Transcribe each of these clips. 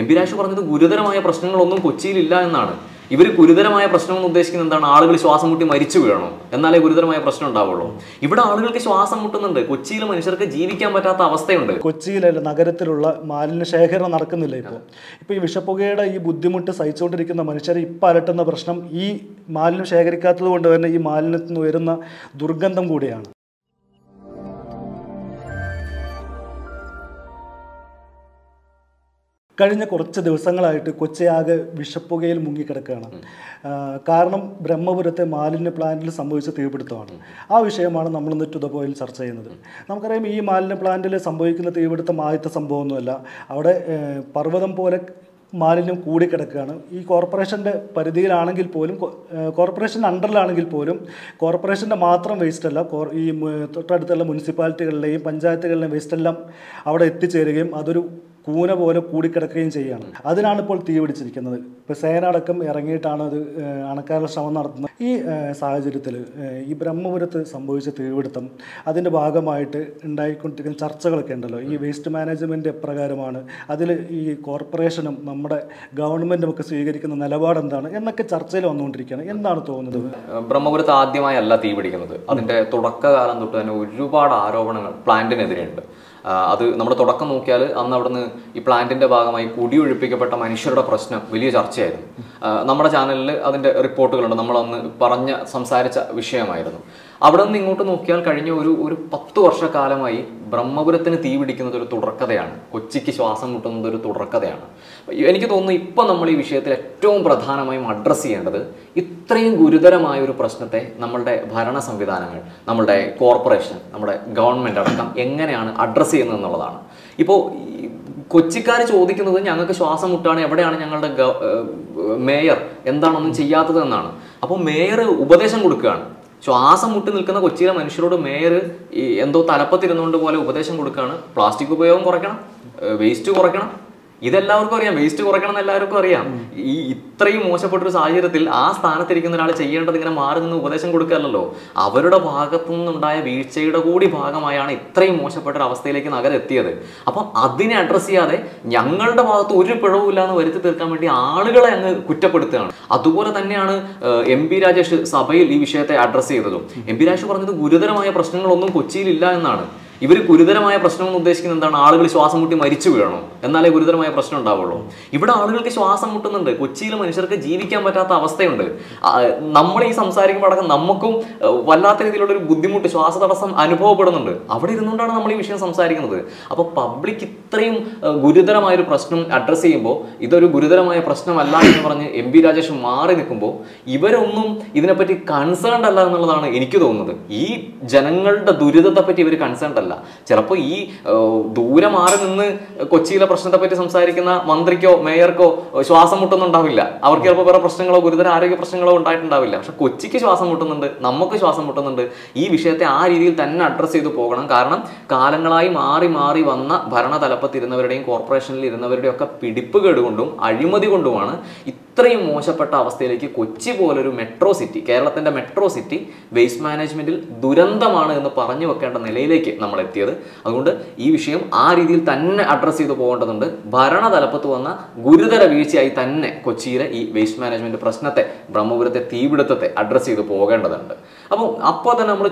M P Raju പറഞ്ഞത് ഗുരുതരമായ പ്രശ്നങ്ങളൊന്നും കൊച്ചിയിലില്ല എന്നാണ്. ഇവർ ഗുരുതരമായ പ്രശ്നം എന്ന് ഉദ്ദേശിക്കുന്നത് എന്താണ്? ആളുകൾ ശ്വാസം മുട്ടി മരിച്ചു വീഴണോ? എന്നാലേ ഗുരുതരമായ പ്രശ്നം ഉണ്ടാവുള്ളൂ. ഇവിടെ ആളുകൾക്ക് ശ്വാസം മുട്ടുന്നുണ്ട്. കൊച്ചിയിലെ മനുഷ്യർക്ക് ജീവിക്കാൻ പറ്റാത്ത അവസ്ഥയുണ്ട്. കൊച്ചിയിലെ നഗരത്തിലുള്ള മാലിന്യ ശേഖരണം നടക്കുന്നില്ല ഇപ്പോൾ ഇപ്പോൾ ഈ വിഷപ്പുകയുടെ ഈ ബുദ്ധിമുട്ട് സഹിച്ചുകൊണ്ടിരിക്കുന്ന മനുഷ്യരെ ഇപ്പം അലട്ടുന്ന പ്രശ്നം ഈ മാലിന്യം ശേഖരിക്കാത്തത് കൊണ്ട് തന്നെ ഈ മാലിന്യത്തിൽ നിന്ന് വരുന്ന ദുർഗന്ധം കൂടിയാണ്. കഴിഞ്ഞ കുറച്ച് ദിവസങ്ങളായിട്ട് കൊച്ചിയാകെ വിഷപ്പുകയിൽ മുങ്ങിക്കിടക്കുകയാണ്. കാരണം ബ്രഹ്മപുരത്തെ മാലിന്യ പ്ലാന്റിൽ സംഭവിച്ച തീപിടുത്തമാണ്. ആ വിഷയമാണ് നമ്മൾ ഇന്ന് ടു ദ പോയിൽ ചർച്ച ചെയ്യുന്നത്. നമുക്കറിയാം ഈ മാലിന്യ പ്ലാന്റിൽ സംഭവിക്കുന്ന തീപിടുത്തം ആദ്യത്തെ സംഭവമൊന്നുമല്ല. അവിടെ പർവതം പോലെ മാലിന്യം കൂടിക്കിടക്കുകയാണ്. ഈ കോർപ്പറേഷന്റെ പരിധിയിലാണെങ്കിൽ പോലും കോർപ്പറേഷൻ കോർപ്പറേഷന്റെ അണ്ടറിലാണെങ്കിൽ പോലും കോർപ്പറേഷന്റെ മാത്രം വേസ്റ്റ് അല്ല ഈ തൊട്ടടുത്തുള്ള മുനിസിപ്പാലിറ്റികളിലെയും പഞ്ചായത്തുകളിലെയും വേസ്റ്റെല്ലാം അവിടെ എത്തിച്ചേരുകയും അതൊരു കൂന പോലെ കൂടിക്കിടക്കുകയും ചെയ്യുകയാണ്. അതിനാണ് ഇപ്പോൾ തീ പിടിച്ചിരിക്കുന്നത്. ഇപ്പോൾ സേന അടക്കം ഇറങ്ങിയിട്ടാണ് അത് അണക്കാനുള്ള ശ്രമം നടത്തുന്നത്. ഈ സാഹചര്യത്തിൽ ഈ ബ്രഹ്മപുരത്ത് സംഭവിച്ച തീപിടുത്തം അതിന്റെ ഭാഗമായിട്ട് ഉണ്ടായിക്കൊണ്ടിരിക്കുന്ന ചർച്ചകളൊക്കെ ഉണ്ടല്ലോ. ഈ വേസ്റ്റ് മാനേജ്മെന്റ് എപ്രകാരമാണ് അതിൽ ഈ കോർപ്പറേഷനും നമ്മുടെ ഗവൺമെന്റും ഒക്കെ സ്വീകരിക്കുന്ന നിലപാട് എന്താണ് എന്നൊക്കെ ചർച്ചയിൽ വന്നുകൊണ്ടിരിക്കുകയാണ്. എന്താണ് തോന്നുന്നത്? ബ്രഹ്മപുരത്ത് ആദ്യമായല്ല തീ പിടിക്കുന്നത്. അതിന്റെ തുടക്കകാലം തൊട്ട് തന്നെ ഒരുപാട് ആരോപണങ്ങൾ പ്ലാന്റിനെതിരെയുണ്ട്. അത് നമ്മൾ തുടക്കം നോക്കിയാൽ അന്ന് അവിടുന്ന് ഈ പ്ലാന്റിന്റെ ഭാഗമായി കുടിയൊഴിപ്പിക്കപ്പെട്ട മനുഷ്യരുടെ പ്രശ്നം വലിയ ചർച്ചയായിരുന്നു. നമ്മുടെ ചാനലിൽ അതിന്റെ റിപ്പോർട്ടുകളുണ്ട്. നമ്മൾ അന്ന് പറഞ്ഞ സംസാരിച്ച വിഷയമായിരുന്നു. അവിടെ നിന്ന് ഇങ്ങോട്ട് നോക്കിയാൽ കഴിഞ്ഞ ഒരു ഒരു പത്ത് വർഷക്കാലമായി ബ്രഹ്മപുരത്തിന് തീ പിടിക്കുന്നത് ഒരു തുടർക്കഥയാണ്. കൊച്ചിക്ക് ശ്വാസം മുട്ടുന്നത് ഒരു തുടർക്കഥയാണ്. എനിക്ക് തോന്നുന്നു ഇപ്പം നമ്മൾ ഈ വിഷയത്തിൽ ഏറ്റവും പ്രധാനമായും അഡ്രസ് ചെയ്യേണ്ടത് ഇത്രയും ഗുരുതരമായ ഒരു പ്രശ്നത്തെ നമ്മളുടെ ഭരണ സംവിധാനങ്ങൾ നമ്മളുടെ കോർപ്പറേഷൻ നമ്മുടെ ഗവൺമെന്റ് അടക്കം എങ്ങനെയാണ് അഡ്രസ്സ് ചെയ്യുന്നത് എന്നുള്ളതാണ്. ഇപ്പോൾ കൊച്ചിക്കാർ ചോദിക്കുന്നത് ഞങ്ങൾക്ക് ശ്വാസം മുട്ടാണ് എവിടെയാണ് ഞങ്ങളുടെ മേയർ എന്താണൊന്നും ചെയ്യാത്തത് എന്നാണ്. അപ്പോൾ മേയർ ഉപദേശം കൊടുക്കുകയാണ്. ശ്വാസം മുട്ടി നിൽക്കുന്ന കൊച്ചിയിലെ മനുഷ്യരോട് മേയർ ഈ എന്തോ തലപ്പത്തിരുന്നുകൊണ്ട് പോലെ ഉപദേശം കൊടുക്കുകയാണ്. പ്ലാസ്റ്റിക് ഉപയോഗം കുറയ്ക്കണം വേസ്റ്റ് കുറയ്ക്കണം ഇതെല്ലാവർക്കും അറിയാം. വേസ്റ്റ് കുറയ്ക്കണം എന്ന് എല്ലാവർക്കും അറിയാം ഈ ഇത്രയും മോശപ്പെട്ട ഒരു സാഹചര്യത്തിൽ ആ സ്ഥാനത്തിരിക്കുന്ന ഒരാൾ ചെയ്യേണ്ടത് ഇങ്ങനെ മാറി നിന്ന് ഉപദേശം കൊടുക്കുകയല്ലോ അവരുടെ ഭാഗത്തു നിന്നുണ്ടായ വീഴ്ചയുടെ കൂടി ഭാഗമായാണ് ഇത്രയും മോശപ്പെട്ട ഒരു അവസ്ഥയിലേക്ക് നഗരം എത്തിയത് അപ്പം അതിനെ അഡ്രസ്സ് ചെയ്യാതെ ഞങ്ങളുടെ ഭാഗത്ത് ഒരു പിഴവുമില്ല എന്ന് വരുത്തി തീർക്കാൻ വേണ്ടി ആളുകളെ അങ്ങ് കുറ്റപ്പെടുത്തുകയാണ്. അതുപോലെ തന്നെയാണ് എം പി രാജേഷ് സഭയിൽ ഈ വിഷയത്തെ അഡ്രസ്സ് ചെയ്തതും. എം പി രാജേഷ് പറഞ്ഞത് ഗുരുതരമായ പ്രശ്നങ്ങളൊന്നും കൊച്ചിയിലില്ല എന്നാണ്. ഇവർ ഗുരുതരമായ പ്രശ്നം എന്ന് ഉദ്ദേശിക്കുന്നത് എന്താണ്? ആളുകൾ ശ്വാസം മുട്ടി മരിച്ചു വീഴണം എന്നാലേ ഗുരുതരമായ പ്രശ്നം ഉണ്ടാവുള്ളൂ. ഇവിടെ ആളുകൾക്ക് ശ്വാസം മുട്ടുന്നുണ്ട്. കൊച്ചിയിലെ മനുഷ്യർക്ക് ജീവിക്കാൻ പറ്റാത്ത അവസ്ഥയുണ്ട്. നമ്മൾ ഈ സംസാരിക്കുമ്പോൾ അടക്കം നമുക്കും വല്ലാത്ത രീതിയിലുള്ള ഒരു ബുദ്ധിമുട്ട് ശ്വാസതടസ്സം അനുഭവപ്പെടുന്നുണ്ട്. അവിടെ ഇരുന്നുകൊണ്ടാണ് നമ്മൾ ഈ വിഷയം സംസാരിക്കുന്നത്. അപ്പോൾ പബ്ലിക് ഇത്രയും ഗുരുതരമായ ഒരു പ്രശ്നം അഡ്രസ്സ് ചെയ്യുമ്പോൾ ഇതൊരു ഗുരുതരമായ പ്രശ്നമല്ല എന്ന് പറഞ്ഞ് എം പി രാജേഷ് മാറി നിൽക്കുമ്പോൾ ഇവരൊന്നും ഇതിനെപ്പറ്റി കൺസേൺഡ് അല്ല എന്നുള്ളതാണ് എനിക്ക് തോന്നുന്നത്. ഈ ജനങ്ങളുടെ ദുരിതത്തെപ്പറ്റി ഇവർ കൺസേൺഡ് അല്ല. ചിലപ്പോൾ ഈ ദൂരെ മാറി നിന്ന് കൊച്ചിയിലെ പ്രശ്നത്തെ പറ്റി സംസാരിക്കുന്ന മന്ത്രിക്കോ മേയർക്കോ ശ്വാസം മുട്ടുന്നുണ്ടാവില്ല അവർക്ക് ചിലപ്പോൾ വേറെ പ്രശ്നങ്ങളോ ഗുരുതര ആരോഗ്യ പ്രശ്നങ്ങളോ ഉണ്ടായിട്ടുണ്ടാവില്ല. പക്ഷെ കൊച്ചിക്ക് ശ്വാസം മുട്ടുന്നുണ്ട് നമുക്ക് ശ്വാസം മുട്ടുന്നുണ്ട്. ഈ വിഷയത്തെ ആ രീതിയിൽ തന്നെ അഡ്രസ്സ് ചെയ്തു പോകണം. കാരണം കാലങ്ങളായി മാറി മാറി വന്ന ഭരണ തലപ്പത്തിരുന്നവരുടെയും കോർപ്പറേഷനിൽ ഇരുന്നവരുടെയും ഒക്കെ പിടിപ്പ് കേടുകൊണ്ടും അഴിമതി കൊണ്ടുമാണ് ഇത്രയും മോശപ്പെട്ട അവസ്ഥയിലേക്ക് കൊച്ചി പോലൊരു മെട്രോ സിറ്റി കേരളത്തിന്റെ മെട്രോ സിറ്റി വേസ്റ്റ് മാനേജ്മെന്റിൽ ദുരന്തമാണ് എന്ന് പറഞ്ഞു വെക്കേണ്ട നിലയിലേക്ക് നമ്മൾ എത്തിയത് അതുകൊണ്ട് ഈ വിഷയം ആ രീതിയിൽ തന്നെ അഡ്രസ്സ് ചെയ്തു പോകേണ്ടതുണ്ട്. ഭരണ തലപ്പത്ത് വന്ന ഗുരുതര വീഴ്ചയായി തന്നെ കൊച്ചിയിലെ ഈ വേസ്റ്റ് മാനേജ്മെന്റ് പ്രശ്നത്തെ ബ്രഹ്മപുരത്തെ തീപിടുത്തത്തെ അഡ്രസ്സ് ചെയ്തു പോകേണ്ടതുണ്ട്. അപ്പോൾ അപ്പോൾ തന്നെ നമ്മൾ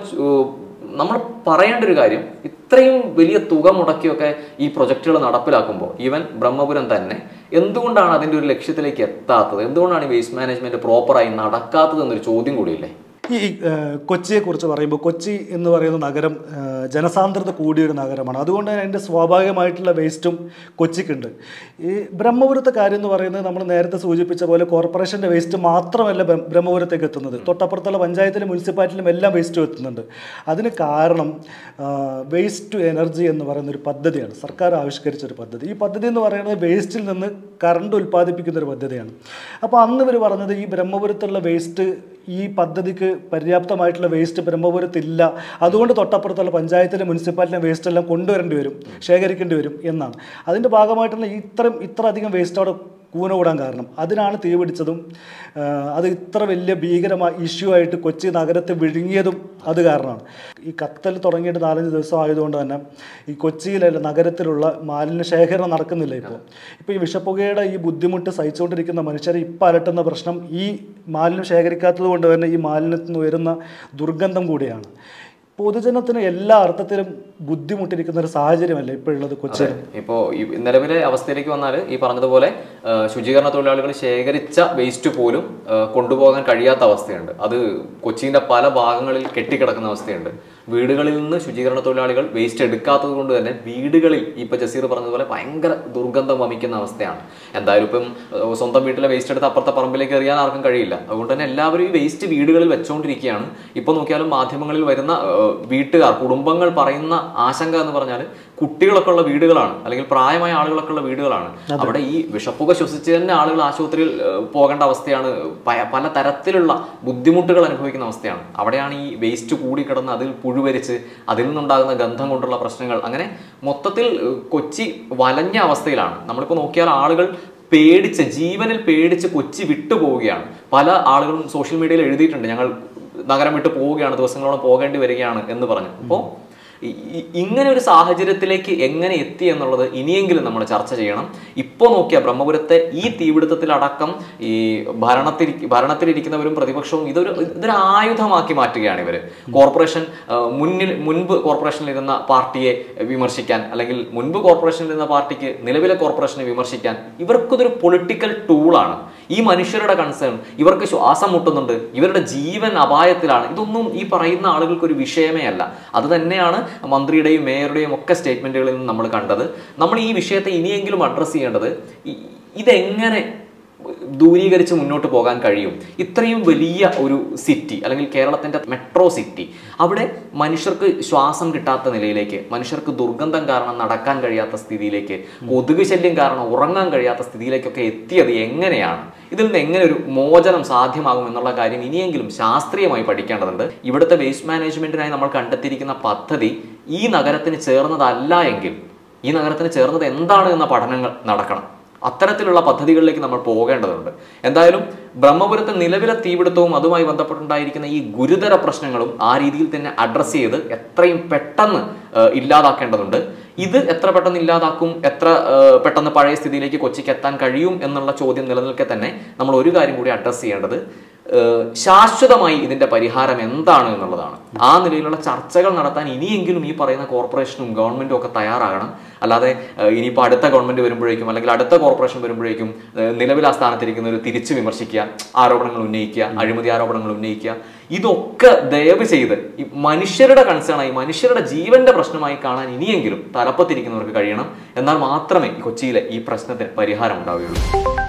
നമ്മൾ പറയേണ്ട ഒരു കാര്യം ഇത്രയും വലിയ തുക മുടക്കിയൊക്കെ ഈ പ്രൊജക്റ്റുകൾ നടപ്പിലാക്കുമ്പോൾ ഈവൻ ബ്രഹ്മപുരം തന്നെ എന്തുകൊണ്ടാണ് അതിന്റെ ഒരു ലക്ഷ്യത്തിലേക്ക് എത്താത്തത്? എന്തുകൊണ്ടാണ് ഈ വേസ്റ്റ് മാനേജ്മെന്റ് പ്രോപ്പറായി നടക്കാത്തത് എന്നൊരു ചോദ്യം കൂടിയില്ലേ? ഈ കൊച്ചിയെ കൊച്ചിയെക്കുറിച്ച് പറയുമ്പോൾ കൊച്ചി എന്ന് പറയുന്ന നഗരം ജനസാന്ദ്രത കൂടിയൊരു നഗരമാണ്. അതുകൊണ്ട് തന്നെ അതിന്റെ സ്വാഭാവികമായിട്ടുള്ള വേസ്റ്റും കൊച്ചിക്കുണ്ട്. ഈ ബ്രഹ്മപുരത്തെ കാര്യം എന്ന് പറയുന്നത് നമ്മൾ നേരത്തെ സൂചിപ്പിച്ച പോലെ കോർപ്പറേഷന്റെ വേസ്റ്റ് മാത്രമല്ല ബ്ര- ബ്രഹ്മപുരത്തേക്ക് എത്തുന്നത്. തൊട്ടപ്പുറത്തുള്ള പഞ്ചായത്തിലും മുനിസിപ്പാലിറ്റിയിലും എല്ലാം വേസ്റ്റും എത്തുന്നുണ്ട്. അതിന് കാരണം വേസ്റ്റ് ടു എനർജി എന്ന് പറയുന്ന ഒരു പദ്ധതിയാണ്. സർക്കാർ ആവിഷ്കരിച്ച ഒരു പദ്ധതി. ഈ പദ്ധതി എന്ന് പറയുന്നത് വേസ്റ്റിൽ നിന്ന് കറണ്ട് ഉൽപ്പാദിപ്പിക്കുന്ന ഒരു പദ്ധതിയാണ്. അപ്പോൾ അന്ന് ഇവർ പറഞ്ഞത് ഈ ബ്രഹ്മപുരത്തുള്ള വേസ്റ്റ് ഈ പദ്ധതിക്ക് പര്യാപ്തമായിട്ടുള്ള വേസ്റ്റ് ബ്രഹ്മപുരത്തില്ല. അതുകൊണ്ട് തൊട്ടപ്പുറത്തുള്ള പഞ്ചായത്തിലെ മുനിസിപ്പാലിറ്റിയിലെ വേസ്റ്റ് എല്ലാം കൊണ്ടുവരേണ്ടി വരും ശേഖരിക്കേണ്ടി വരും എന്നാണ്. അതിന്റെ ഭാഗമായിട്ടുള്ള ഇത്രയും ഇത്ര അധികം വേസ്റ്റ് അവിടെ കൂനകൂടാൻ കാരണം. അതിനാണ് തീ പിടിച്ചതും അത് ഇത്ര വലിയ ഭീകരമായ ഇഷ്യൂ ആയിട്ട് കൊച്ചി നഗരത്തെ വിഴുങ്ങിയതും അത് കാരണമാണ്. ഈ കത്തൽ തുടങ്ങിയിട്ട് നാലഞ്ച് ദിവസം ആയതുകൊണ്ട് തന്നെ ഈ കൊച്ചിയിലെ നഗരത്തിലുള്ള മാലിന്യ ശേഖരണം നടക്കുന്നില്ല ഇപ്പോൾ ഇപ്പോൾ ഈ വിഷപ്പുകയുടെ ഈ ബുദ്ധിമുട്ട് സഹിച്ചുകൊണ്ടിരിക്കുന്ന മനുഷ്യരെ ഇപ്പം അലട്ടുന്ന പ്രശ്നം ഈ മാലിന്യം ശേഖരിക്കാത്തത് കൊണ്ട് തന്നെ ഈ മാലിന്യത്തിൽ നിന്ന് ഉയരുന്ന ദുർഗന്ധം കൂടിയാണ്. പൊതുജനത്തിന് എല്ലാ അർത്ഥത്തിലും ബുദ്ധിമുട്ടിരിക്കുന്ന ഒരു സാഹചര്യമല്ല ഇപ്പോഴുള്ളത് കൊച്ചി ഇപ്പോൾ നിലവിലെ അവസ്ഥയിലേക്ക് വന്നാൽ ഈ പറഞ്ഞതുപോലെ ശുചീകരണ തൊഴിലാളികൾ ശേഖരിച്ച വേസ്റ്റ് പോലും കൊണ്ടുപോകാൻ കഴിയാത്ത അവസ്ഥയുണ്ട്. അത് കൊച്ചിയുടെ പല ഭാഗങ്ങളിൽ കെട്ടിക്കിടക്കുന്ന അവസ്ഥയുണ്ട്. വീടുകളിൽ നിന്ന് ശുചീകരണ തൊഴിലാളികൾ വേസ്റ്റ് എടുക്കാത്തത് കൊണ്ട് തന്നെ വീടുകളിൽ ഇപ്പൊ ജസീർ പറഞ്ഞതുപോലെ ഭയങ്കര ദുർഗന്ധം വമിക്കുന്ന അവസ്ഥയാണ്. എന്തായാലും ഇപ്പം സ്വന്തം വീട്ടിലെ വേസ്റ്റ് എടുത്ത് അപ്പുറത്തെ പറമ്പിലേക്ക് എറിയാൻ ആർക്കും കഴിയില്ല. അതുകൊണ്ട് തന്നെ എല്ലാവരും ഈ വേസ്റ്റ് വീടുകളിൽ വെച്ചുകൊണ്ടിരിക്കുകയാണ് ഇപ്പൊ നോക്കിയാലും മാധ്യമങ്ങളിൽ വരുന്ന വീട്ടുകാർ കുടുംബങ്ങൾ പറയുന്ന ആശങ്ക എന്ന് പറഞ്ഞാൽ കുട്ടികളൊക്കെ ഉള്ള വീടുകളാണ്. അല്ലെങ്കിൽ പ്രായമായ ആളുകളൊക്കെ ഉള്ള വീടുകളാണ് അവിടെ ഈ വിഷപ്പുക ശ്വസിച്ച് തന്നെ ആളുകൾ ആശുപത്രിയിൽ പോകേണ്ട അവസ്ഥയാണ്. പല തരത്തിലുള്ള ബുദ്ധിമുട്ടുകൾ അനുഭവിക്കുന്ന അവസ്ഥയാണ്. അവിടെയാണ് ഈ വേസ്റ്റ് കൂടി കിടന്ന് അതിൽ പുഴുവരിച്ച് അതിൽ നിന്നുണ്ടാകുന്ന ഗന്ധം കൊണ്ടുള്ള പ്രശ്നങ്ങൾ. അങ്ങനെ മൊത്തത്തിൽ കൊച്ചി വലഞ്ഞ അവസ്ഥയിലാണ്. നമ്മളിപ്പോൾ നോക്കിയാൽ ആളുകൾ പേടിച്ച് ജീവനിൽ പേടിച്ച് കൊച്ചി വിട്ടുപോവുകയാണ് പല ആളുകളും സോഷ്യൽ മീഡിയയിൽ എഴുതിയിട്ടുണ്ട്. ഞങ്ങൾ നഗരം വിട്ട് പോവുകയാണ് ദിവസങ്ങളോളം പോകേണ്ടി വരികയാണ് എന്ന് പറഞ്ഞു. അപ്പോൾ ഇങ്ങനെ ഒരു സാഹചര്യത്തിലേക്ക് എങ്ങനെ എത്തി എന്നുള്ളത് ഇനിയെങ്കിലും നമ്മൾ ചർച്ച ചെയ്യണം. ഇപ്പോൾ നോക്കിയാൽ ബ്രഹ്മപുരത്തെ ഈ തീപിടുത്തത്തിലടക്കം ഈ ഭരണത്തിൽ ഭരണത്തിലിരിക്കുന്നവരും പ്രതിപക്ഷവും ഇതൊരു ഇതൊരു ആയുധമാക്കി മാറ്റുകയാണ് ഇവർ കോർപ്പറേഷൻ മുന്നിൽ മുൻപ് കോർപ്പറേഷനിൽ ഇരുന്ന പാർട്ടിയെ വിമർശിക്കാൻ അല്ലെങ്കിൽ മുൻപ് കോർപ്പറേഷനിൽ ഇരുന്ന പാർട്ടിക്ക് നിലവിലെ കോർപ്പറേഷനെ വിമർശിക്കാൻ ഇവർക്കിതൊരു പൊളിറ്റിക്കൽ ടൂളാണ്. ഈ മനുഷ്യരുടെ കൺസേൺ ഇവർക്ക് ശ്വാസം മുട്ടുന്നുണ്ട് ഇവരുടെ ജീവൻ അപായത്തിലാണ് ഇതൊന്നും ഈ പറയുന്ന ആളുകൾക്ക് ഒരു വിഷയമേ അല്ല. അത് തന്നെയാണ് മന്ത്രിയുടെയും മേയറുടെയും ഒക്കെ സ്റ്റേറ്റ്മെന്റുകളിൽ നിന്ന് നമ്മൾ കണ്ടത്. നമ്മൾ ഈ വിഷയത്തെ ഇനിയെങ്കിലും അഡ്രസ്സ് ചെയ്യേണ്ടത് ഇതെങ്ങനെ ദൂരീകരിച്ച് മുന്നോട്ട് പോകാൻ കഴിയും. ഇത്രയും വലിയ ഒരു സിറ്റി അല്ലെങ്കിൽ കേരളത്തിന്റെ മെട്രോ സിറ്റി അവിടെ മനുഷ്യർക്ക് ശ്വാസം കിട്ടാത്ത നിലയിലേക്ക് മനുഷ്യർക്ക് ദുർഗന്ധം കാരണം നടക്കാൻ കഴിയാത്ത സ്ഥിതിയിലേക്ക് കൊതുക് ശല്യം കാരണം ഉറങ്ങാൻ കഴിയാത്ത സ്ഥിതിയിലേക്കൊക്കെ എത്തിയത് എങ്ങനെയാണ്? ഇതിൽ നിന്ന് എങ്ങനെ ഒരു മോചനം സാധ്യമാകും എന്നുള്ള കാര്യം ഇനിയെങ്കിലും ശാസ്ത്രീയമായി പഠിക്കേണ്ടതുണ്ട്. ഇവിടുത്തെ വേസ്റ്റ് മാനേജ്മെന്റിനായി നമ്മൾ കണ്ടെത്തിയിരിക്കുന്ന പദ്ധതി ഈ നഗരത്തിന് ചേർന്നതല്ല എങ്കിൽ ഈ നഗരത്തിന് ചേർന്നത് എന്താണ് എന്ന പഠനങ്ങൾ നടക്കണം. അത്തരത്തിലുള്ള പദ്ധതികളിലേക്ക് നമ്മൾ പോകേണ്ടതുണ്ട്. എന്തായാലും ബ്രഹ്മപുരത്തെ നിലവിലെ തീപിടുത്തവും അതുമായി ബന്ധപ്പെട്ടുണ്ടായിരിക്കുന്ന ഈ ഗുരുതര പ്രശ്നങ്ങളും ആ രീതിയിൽ തന്നെ അഡ്രസ്സ് ചെയ്ത് എത്രയും പെട്ടെന്ന് ഇല്ലാതാക്കേണ്ടതുണ്ട്. ഇത് എത്ര പെട്ടെന്ന് ഇല്ലാതാക്കും എത്ര പെട്ടെന്ന് പഴയ സ്ഥിതിയിലേക്ക് കൊച്ചിക്ക് എത്താൻ കഴിയും എന്നുള്ള ചോദ്യം നിലനിൽക്കെ തന്നെ നമ്മൾ ഒരു കാര്യം കൂടി അഡ്രസ്സ് ചെയ്യേണ്ടത്. ശാശ്വതമായി ഇതിന്റെ പരിഹാരം എന്താണ് എന്നുള്ളതാണ്. ആ നിലയിലുള്ള ചർച്ചകൾ നടത്താൻ ഇനിയെങ്കിലും ഈ പറയുന്ന കോർപ്പറേഷനും ഗവൺമെന്റും ഒക്കെ തയ്യാറാകണം. അല്ലാതെ ഇനിയിപ്പോൾ അടുത്ത ഗവൺമെന്റ് വരുമ്പോഴേക്കും അല്ലെങ്കിൽ അടുത്ത കോർപ്പറേഷൻ വരുമ്പോഴേക്കും നിലവിൽ ആ സ്ഥാനത്തിരിക്കുന്നവർ തിരിച്ചു വിമർശിക്കുക ആരോപണങ്ങൾ ഉന്നയിക്കുക അഴിമതി ആരോപണങ്ങൾ ഉന്നയിക്കുക. ഇതൊക്കെ ദയവ് ചെയ്ത് മനുഷ്യരുടെ കൺസേണായി മനുഷ്യരുടെ ജീവന്റെ പ്രശ്നമായി കാണാൻ ഇനിയെങ്കിലും തലപ്പത്തിരിക്കുന്നവർക്ക് കഴിയണം. എന്നാൽ മാത്രമേ കൊച്ചിയിലെ ഈ പ്രശ്നത്തിന് പരിഹാരം ഉണ്ടാവുകയുള്ളൂ.